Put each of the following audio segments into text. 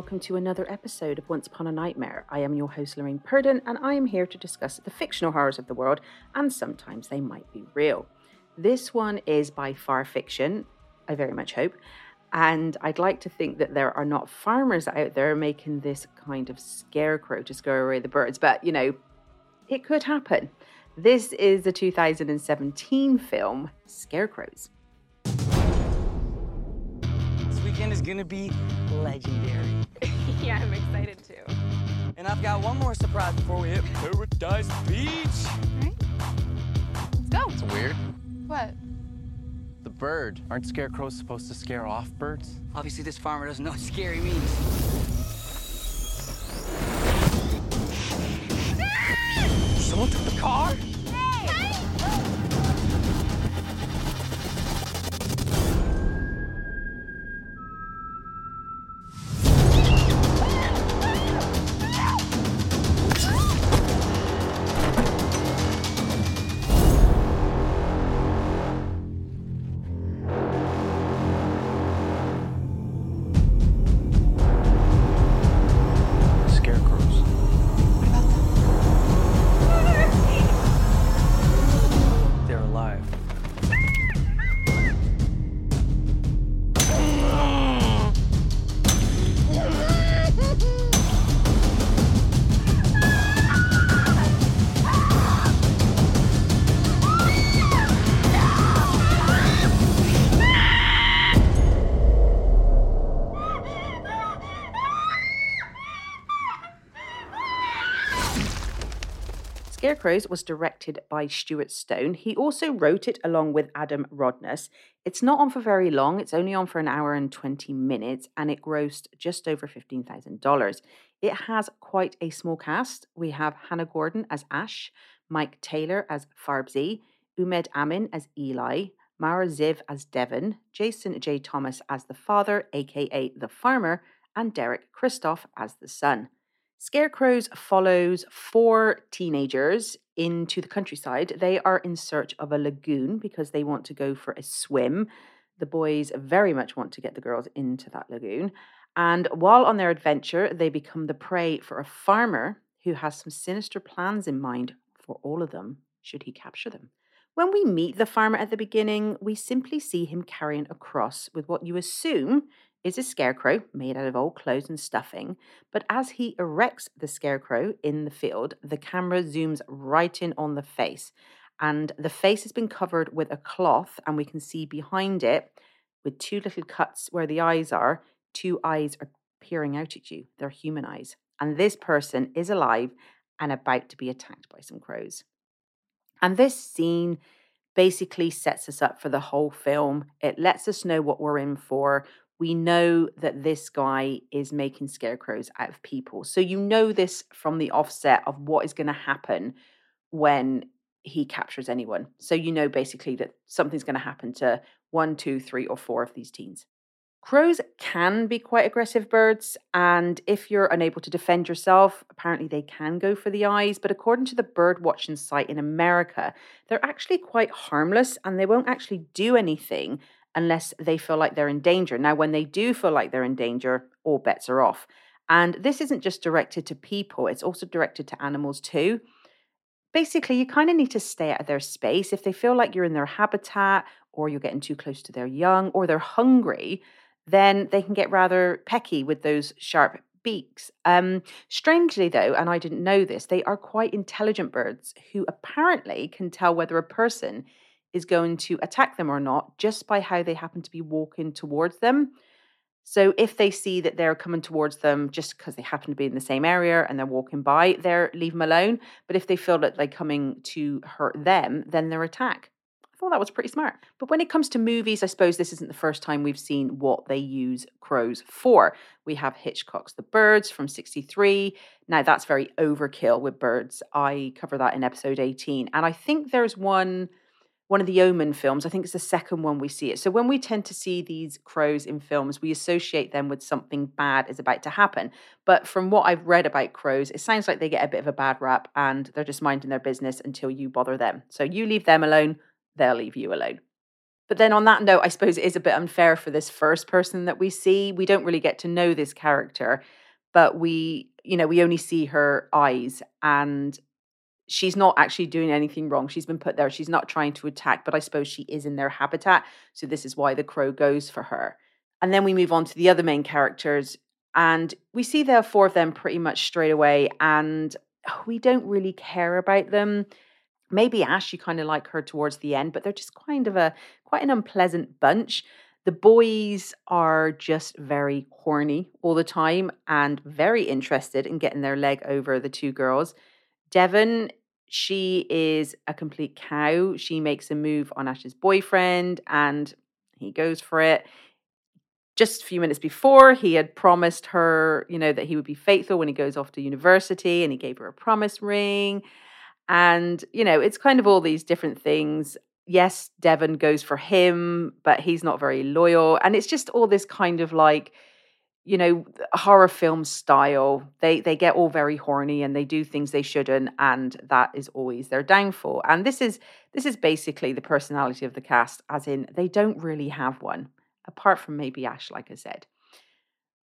Welcome to another episode of Once Upon a Nightmare. I am your host, Lorraine Purdon, and I am here to discuss the fictional horrors of the world, and sometimes they might be real. This one is by far fiction, I very much hope, and I'd like to think that there are not farmers out there making this kind of scarecrow to scare away the birds, but you know, it could happen. This is the 2017 film Scarecrows. Weekend is gonna be legendary. yeah, I'm excited too. And I've got one more surprise before we hit Paradise Beach. Right? Let's go. It's weird. What? The bird. Aren't scarecrows supposed to scare off birds? Obviously, this farmer doesn't know what scary means. Ah! Someone took the car? Scarecrows was directed by Stuart Stone. He also wrote it along with Adam Rodness. It's not on for very long, it's only on for an hour and 20 minutes, and it grossed just over $15,000. It has quite a small cast. We have Hannah Gordon as Ash, Mike Taylor as Farbsy, Umed Amin as Eli, Mara Ziv as Devon, Jason J. Thomas as the father, aka the farmer, and Derek Christoph as the son. Scarecrows follows four teenagers into the countryside. They are in search of a lagoon because they want to go for a swim. The boys very much want to get the girls into that lagoon. And while on their adventure, they become the prey for a farmer who has some sinister plans in mind for all of them, should he capture them. When we meet the farmer at the beginning, we simply see him carrying a cross with what you assume is a scarecrow made out of old clothes and stuffing. But as he erects the scarecrow in the field, the camera zooms right in on the face. And the face has been covered with a cloth, and we can see behind it, with two little cuts where the eyes are, two eyes are peering out at you. They're human eyes. And this person is alive and about to be attacked by some crows. And this scene basically sets us up for the whole film. It lets us know what we're in for. We know that this guy is making scarecrows out of people. So you know this from the offset of what is going to happen when he captures anyone. So you know basically that something's going to happen to one, two, three, or four of these teens. Crows can be quite aggressive birds, and if you're unable to defend yourself, apparently they can go for the eyes. But according to the bird watching site in America, they're actually quite harmless and they won't actually do anything unless they feel like they're in danger. Now, when they do feel like they're in danger, all bets are off. And this isn't just directed to people, it's also directed to animals too. Basically, you kind of need to stay out of their space. If they feel like you're in their habitat, or you're getting too close to their young, or they're hungry, then they can get rather pecky with those sharp beaks. Um, strangely, though, and I didn't know this, they are quite intelligent birds who apparently can tell whether a person is going to attack them or not just by how they happen to be walking towards them. So if they see that they're coming towards them just because they happen to be in the same area and they're walking by, they're leave them alone. But if they feel that they're coming to hurt them, then they're attack. I thought that was pretty smart. But when it comes to movies, I suppose this isn't the first time we've seen what they use crows for. We have Hitchcock's The Birds from 63. Now that's very overkill with birds. I cover that in episode 18. And I think there's one one of the Omen films. I think it's the second one we see it. So when we tend to see these crows in films, we associate them with something bad is about to happen. But from what I've read about crows, it sounds like they get a bit of a bad rap and they're just minding their business until you bother them. So you leave them alone, they'll leave you alone. But then on that note, I suppose it is a bit unfair for this first person that we see. We don't really get to know this character, but we, you know, we only see her eyes and she's not actually doing anything wrong. She's been put there. She's not trying to attack, but I suppose she is in their habitat. So this is why the crow goes for her. And then we move on to the other main characters and we see there are four of them pretty much straight away and we don't really care about them maybe Ash, you kind of like her towards the end, but they're just kind of a quite an unpleasant bunch. The boys are just very horny all the time and very interested in getting their leg over the two girls. Devon, she is a complete cow. She makes a move on Ash's boyfriend and he goes for it. Just a few minutes before, he had promised her, you know, that he would be faithful when he goes off to university and he gave her a promise ring. And, you know, it's kind of all these different things. Yes, Devon goes for him, but he's not very loyal. And it's just all this kind of like, you know, horror film style. They they get all very horny and they do things they shouldn't, and that is always their downfall. And this is this is basically the personality of the cast, as in they don't really have one, apart from maybe Ash, like I said.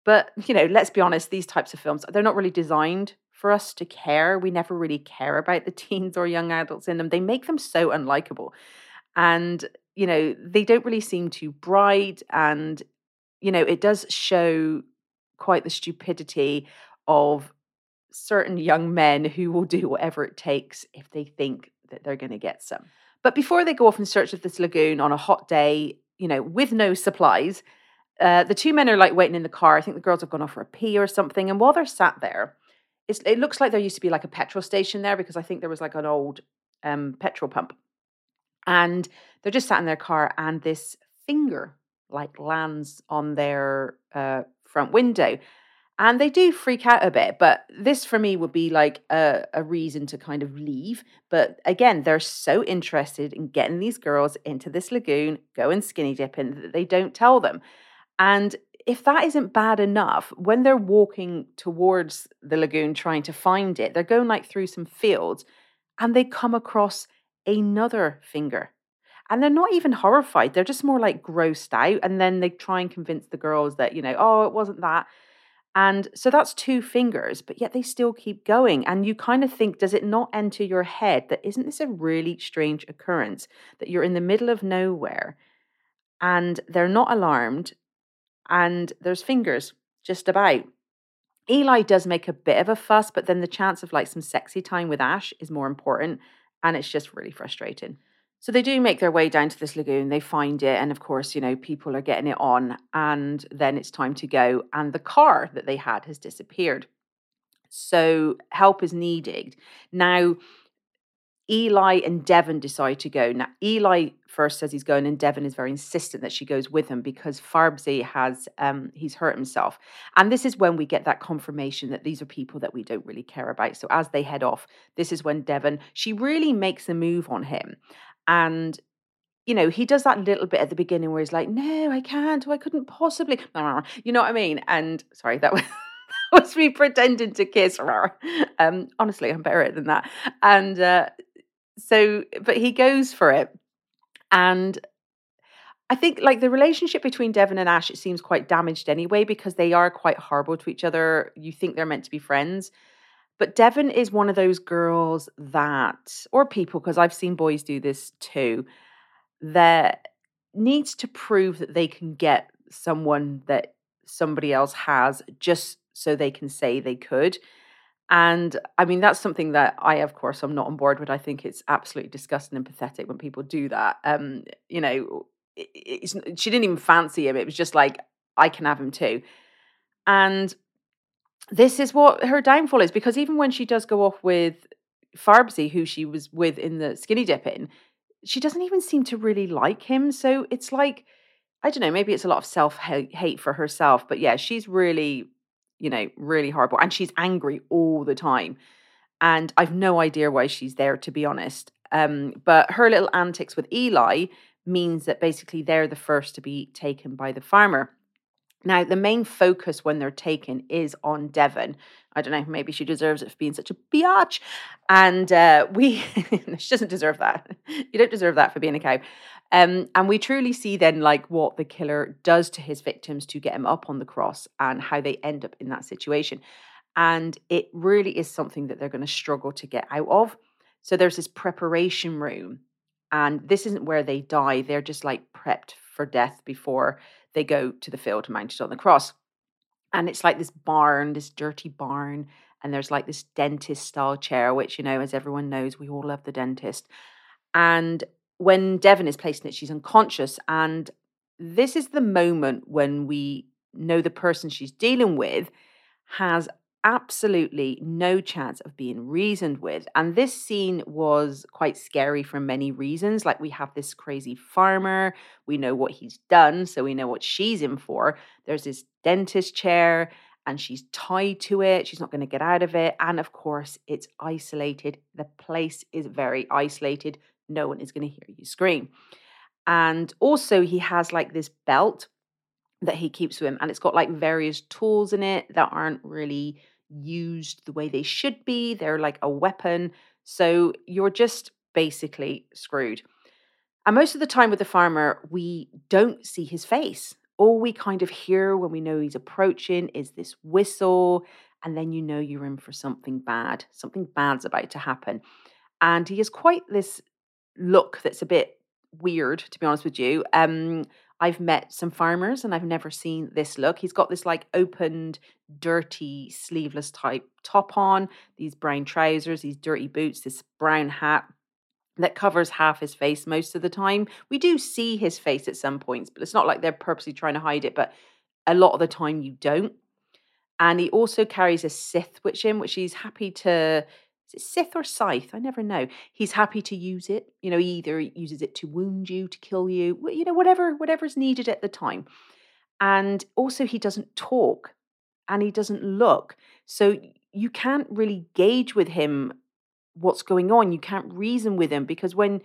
But you know, let's be honest, these types of films, they're not really designed for us to care. We never really care about the teens or young adults in them. They make them so unlikable. And, you know, they don't really seem too bright. And, you know, it does show quite the stupidity of certain young men who will do whatever it takes if they think that they're going to get some. But before they go off in search of this lagoon on a hot day, you know, with no supplies, uh, the two men are like waiting in the car. I think the girls have gone off for a pee or something. And while they're sat there, it looks like there used to be like a petrol station there because I think there was like an old um, petrol pump. And they're just sat in their car, and this finger like lands on their uh, front window. And they do freak out a bit, but this for me would be like a, a reason to kind of leave. But again, they're so interested in getting these girls into this lagoon, going skinny dipping, that they don't tell them. And if that isn't bad enough, when they're walking towards the lagoon trying to find it, they're going like through some fields and they come across another finger. And they're not even horrified. They're just more like grossed out. And then they try and convince the girls that, you know, oh, it wasn't that. And so that's two fingers, but yet they still keep going. And you kind of think, does it not enter your head that isn't this a really strange occurrence that you're in the middle of nowhere and they're not alarmed and there's fingers just about. Eli does make a bit of a fuss, but then the chance of like some sexy time with Ash is more important, and it's just really frustrating. So they do make their way down to this lagoon, they find it, and of course, you know, people are getting it on, and then it's time to go, and the car that they had has disappeared. So help is needed. Now, Eli and Devon decide to go. Now, Eli first says he's going, and Devon is very insistent that she goes with him because Farbsy has um, he's hurt himself. And this is when we get that confirmation that these are people that we don't really care about. So as they head off, this is when Devon she really makes a move on him, and you know he does that little bit at the beginning where he's like, "No, I can't. I couldn't possibly." You know what I mean? And sorry, that was. was me pretending to kiss. Um, honestly, I'm better than that. And uh, so but he goes for it and I think like the relationship between Devon and Ash it seems quite damaged anyway because they are quite horrible to each other. You think they're meant to be friends. But Devon is one of those girls that or people because I've seen boys do this too that needs to prove that they can get someone that somebody else has just so they can say they could. And I mean, that's something that I, of course, I'm not on board with. I think it's absolutely disgusting and pathetic when people do that. Um, you know, it, she didn't even fancy him. It was just like, I can have him too. And this is what her downfall is because even when she does go off with Farbsy, who she was with in the skinny dipping, she doesn't even seem to really like him. So it's like, I don't know, maybe it's a lot of self hate for herself. But yeah, she's really you know, really horrible. And she's angry all the time. And I've no idea why she's there, to be honest. Um, but her little antics with Eli means that basically they're the first to be taken by the farmer. Now, the main focus when they're taken is on Devon. I don't know, maybe she deserves it for being such a biatch. And uh, we, she doesn't deserve that. You don't deserve that for being a cow. Um, and we truly see then like what the killer does to his victims to get him up on the cross and how they end up in that situation. And it really is something that they're going to struggle to get out of. So there's this preparation room, and this isn't where they die. They're just like prepped for death before they go to the field mounted on the cross. And it's like this barn, this dirty barn, and there's like this dentist style chair, which, you know, as everyone knows, we all love the dentist. And when Devon is placed in it, she's unconscious. And this is the moment when we know the person she's dealing with has absolutely no chance of being reasoned with. And this scene was quite scary for many reasons. Like, we have this crazy farmer, we know what he's done, so we know what she's in for. There's this dentist chair, and she's tied to it. She's not going to get out of it. And of course, it's isolated. The place is very isolated. No one is going to hear you scream. And also, he has like this belt that he keeps with him, and it's got like various tools in it that aren't really used the way they should be. They're like a weapon. So you're just basically screwed. And most of the time with the farmer, we don't see his face. All we kind of hear when we know he's approaching is this whistle, and then you know you're in for something bad. Something bad's about to happen. And he has quite this look that's a bit weird, to be honest with you. Um, I've met some farmers and I've never seen this look. He's got this like opened, dirty, sleeveless type top on, these brown trousers, these dirty boots, this brown hat that covers half his face most of the time. We do see his face at some points, but it's not like they're purposely trying to hide it, but a lot of the time you don't. And he also carries a scythe with him, which he's happy to is it scythe or scythe? I never know. He's happy to use it. You know, he either uses it to wound you, to kill you, you know, whatever, whatever's needed at the time. And also he doesn't talk and he doesn't look. So you can't really gauge with him what's going on. You can't reason with him because when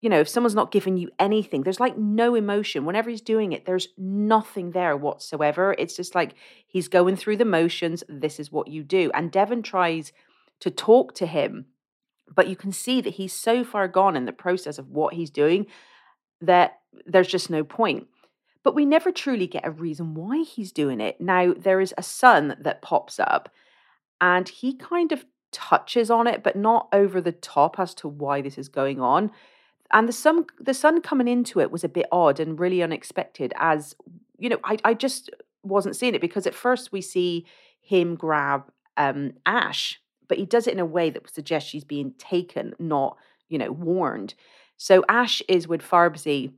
you know, if someone's not giving you anything, there's like no emotion. Whenever he's doing it, there's nothing there whatsoever. It's just like he's going through the motions. This is what you do. And Devon tries to talk to him. But you can see that he's so far gone in the process of what he's doing that there's just no point. But we never truly get a reason why he's doing it. Now, there is a son that pops up, and he kind of touches on it, but not over the top as to why this is going on. And the son, the son coming into it was a bit odd and really unexpected. As you know, I, I just wasn't seeing it because at first we see him grab um, Ash but he does it in a way that suggests she's being taken, not, you know, warned. So Ash is with Farbsy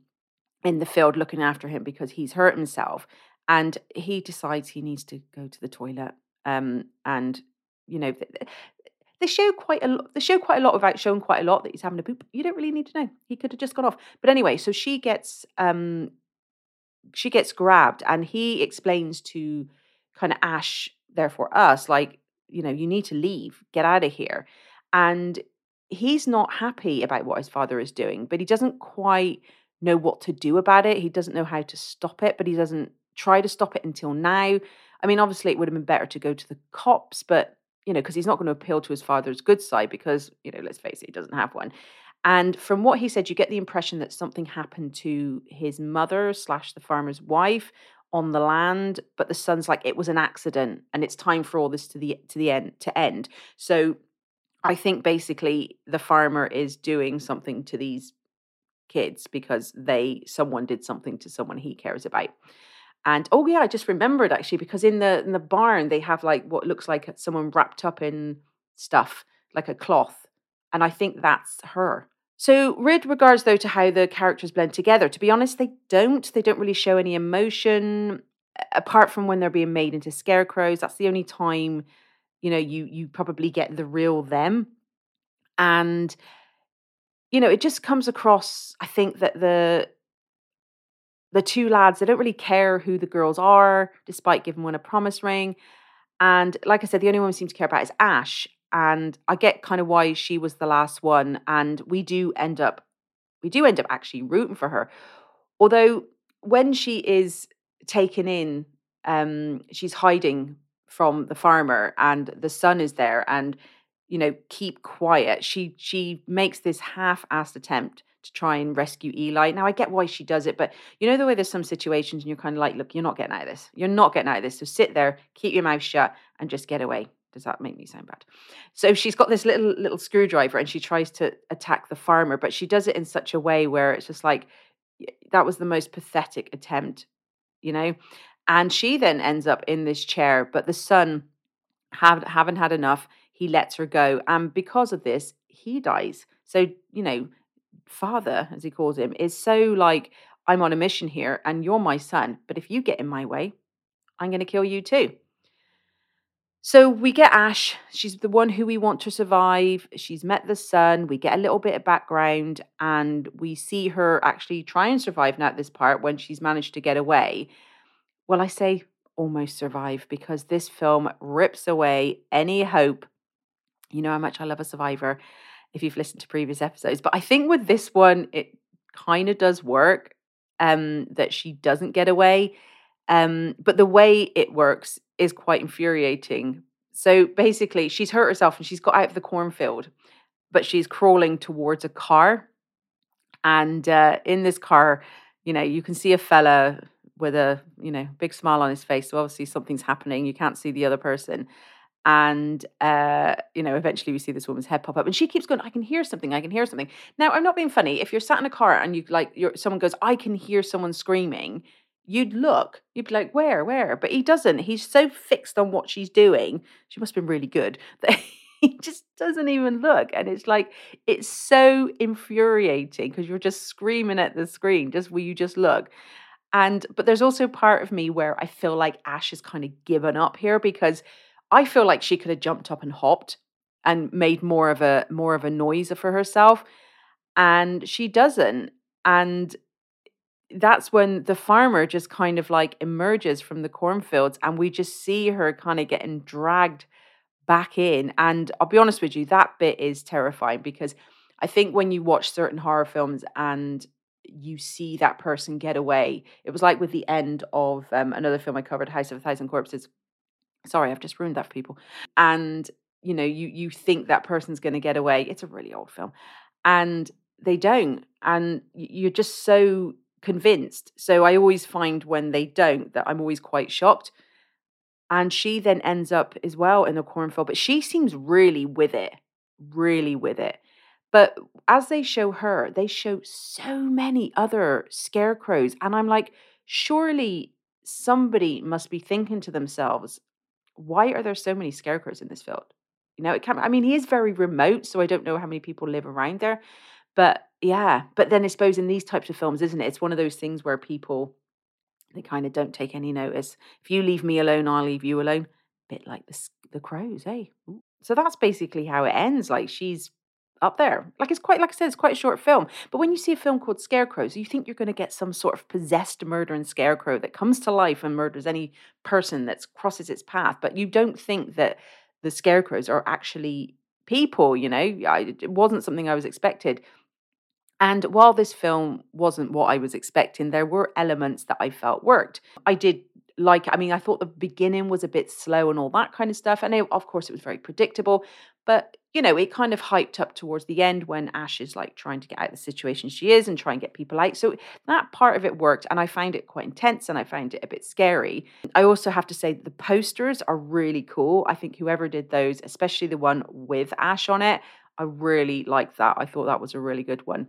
in the field looking after him because he's hurt himself. And he decides he needs to go to the toilet. Um, and, you know, they show quite a lot. They show quite a lot without showing quite a lot that he's having a poop. You don't really need to know. He could have just gone off. But anyway, so she gets um she gets grabbed and he explains to kind of Ash, therefore us, like you know, you need to leave, get out of here. And he's not happy about what his father is doing, but he doesn't quite know what to do about it. He doesn't know how to stop it, but he doesn't try to stop it until now. I mean, obviously, it would have been better to go to the cops, but, you know, because he's not going to appeal to his father's good side because, you know, let's face it, he doesn't have one. And from what he said, you get the impression that something happened to his mother slash the farmer's wife, on the land but the son's like it was an accident and it's time for all this to the to the end to end. So i think basically the farmer is doing something to these kids because they someone did something to someone he cares about. And oh yeah i just remembered actually because in the in the barn they have like what looks like someone wrapped up in stuff like a cloth and i think that's her so, with regards though to how the characters blend together, to be honest, they don't. They don't really show any emotion apart from when they're being made into scarecrows. That's the only time, you know, you you probably get the real them. And you know, it just comes across, I think that the the two lads, they don't really care who the girls are, despite giving one a promise ring. And like I said, the only one we seem to care about is Ash and I get kind of why she was the last one. And we do end up, we do end up actually rooting for her. Although when she is taken in um, she's hiding from the farmer, and the son is there, and you know, keep quiet. She she makes this half-assed attempt to try and rescue Eli. Now I get why she does it, but you know the way there's some situations and you're kind of like, look, you're not getting out of this. You're not getting out of this. So sit there, keep your mouth shut, and just get away. Does that make me sound bad? So she's got this little little screwdriver and she tries to attack the farmer, but she does it in such a way where it's just like that was the most pathetic attempt, you know. And she then ends up in this chair, but the son have, haven't had enough. He lets her go, and because of this, he dies. So you know, father, as he calls him, is so like, I'm on a mission here, and you're my son. But if you get in my way, I'm going to kill you too. So we get Ash. She's the one who we want to survive. She's met the son. We get a little bit of background and we see her actually try and survive now at this part when she's managed to get away. Well, I say almost survive because this film rips away any hope. You know how much I love a survivor if you've listened to previous episodes. But I think with this one, it kind of does work um, that she doesn't get away. Um, but the way it works is quite infuriating. So basically, she's hurt herself and she's got out of the cornfield, but she's crawling towards a car. And uh, in this car, you know, you can see a fella with a, you know, big smile on his face. So obviously something's happening. You can't see the other person. And, uh, you know, eventually we see this woman's head pop up and she keeps going, I can hear something. I can hear something. Now, I'm not being funny. If you're sat in a car and you like, someone goes, I can hear someone screaming, you'd look, you'd be like, where, where? But he doesn't. He's so fixed on what she's doing. She must have been really good that he just doesn't even look. And it's like, it's so infuriating because you're just screaming at the screen. Just will you just look? And, but there's also part of me where I feel like Ash has kind of given up here because I feel like she could have jumped up and hopped and made more of a more of a noise for herself and she doesn't and that's when the farmer just kind of like emerges from the cornfields and we just see her kind of getting dragged back in. And I'll be honest with you, that bit is terrifying because I think when you watch certain horror films and you see that person get away, it was like with the end of um, another film I covered, House of a Thousand Corpses. Sorry, I've just ruined that for people. And you know, you you think that person's going to get away. It's a really old film, and they don't, and you're just so convinced. So I always find when they don't that I'm always quite shocked. And she then ends up as well in the cornfield, but she seems really with it, really with it. But as they show her, they show so many other scarecrows. And I'm like, surely somebody must be thinking to themselves, why are there so many scarecrows in this field? You know, it can't. I mean, he is very remote, so I don't know how many people live around there. But yeah, but then I suppose in these types of films, isn't it? It's one of those things where people they kind of don't take any notice. If you leave me alone, I'll leave you alone. Bit like the the crows, eh? So that's basically how it ends. Like she's up there. Like it's quite, like I said, it's quite a short film. But when you see a film called Scarecrows, you think you're going to get some sort of possessed murdering scarecrow that comes to life and murders any person that crosses its path. But you don't think that the scarecrows are actually people. You know, I, it wasn't something I was expected. And while this film wasn't what I was expecting, there were elements that I felt worked. I did like, I mean, I thought the beginning was a bit slow and all that kind of stuff. And it, of course, it was very predictable. But, you know, it kind of hyped up towards the end when Ash is like trying to get out of the situation she is and try and get people out. So that part of it worked. And I found it quite intense and I found it a bit scary. I also have to say the posters are really cool. I think whoever did those, especially the one with Ash on it, I really liked that. I thought that was a really good one.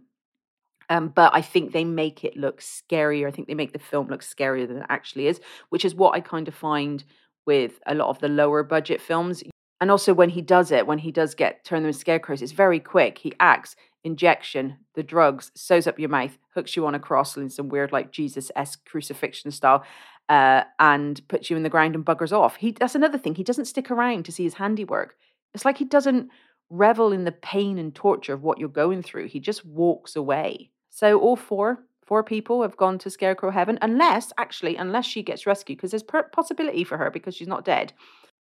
Um, but I think they make it look scarier. I think they make the film look scarier than it actually is, which is what I kind of find with a lot of the lower budget films. And also when he does it, when he does get turn them scarecrows, it's very quick. He acts, injection, the drugs, sews up your mouth, hooks you on a cross in some weird like Jesus-esque crucifixion style, uh, and puts you in the ground and buggers off. He that's another thing. He doesn't stick around to see his handiwork. It's like he doesn't revel in the pain and torture of what you're going through. He just walks away. So all four four people have gone to Scarecrow Heaven, unless actually, unless she gets rescued, because there's per- possibility for her because she's not dead.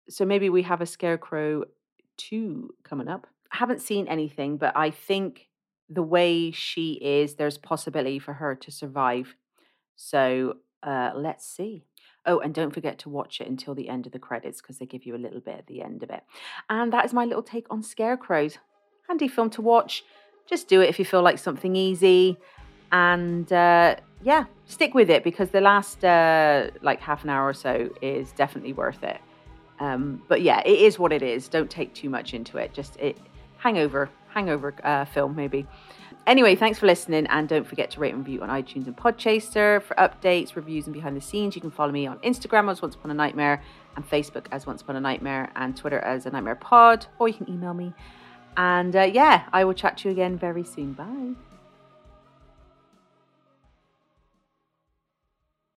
So maybe we have a Scarecrow two coming up. I haven't seen anything, but I think the way she is, there's possibility for her to survive. So uh, let's see. Oh, and don't forget to watch it until the end of the credits because they give you a little bit at the end of it. And that is my little take on Scarecrows. Handy film to watch. Just do it if you feel like something easy. And uh, yeah, stick with it because the last uh, like half an hour or so is definitely worth it. Um, but yeah, it is what it is. Don't take too much into it. Just it hangover, hangover uh, film maybe. Anyway, thanks for listening, and don't forget to rate and review on iTunes and Podchaser for updates, reviews, and behind the scenes. You can follow me on Instagram as Once Upon a Nightmare, and Facebook as Once Upon a Nightmare, and Twitter as a Nightmare Pod, or you can email me. And uh, yeah, I will chat to you again very soon. Bye.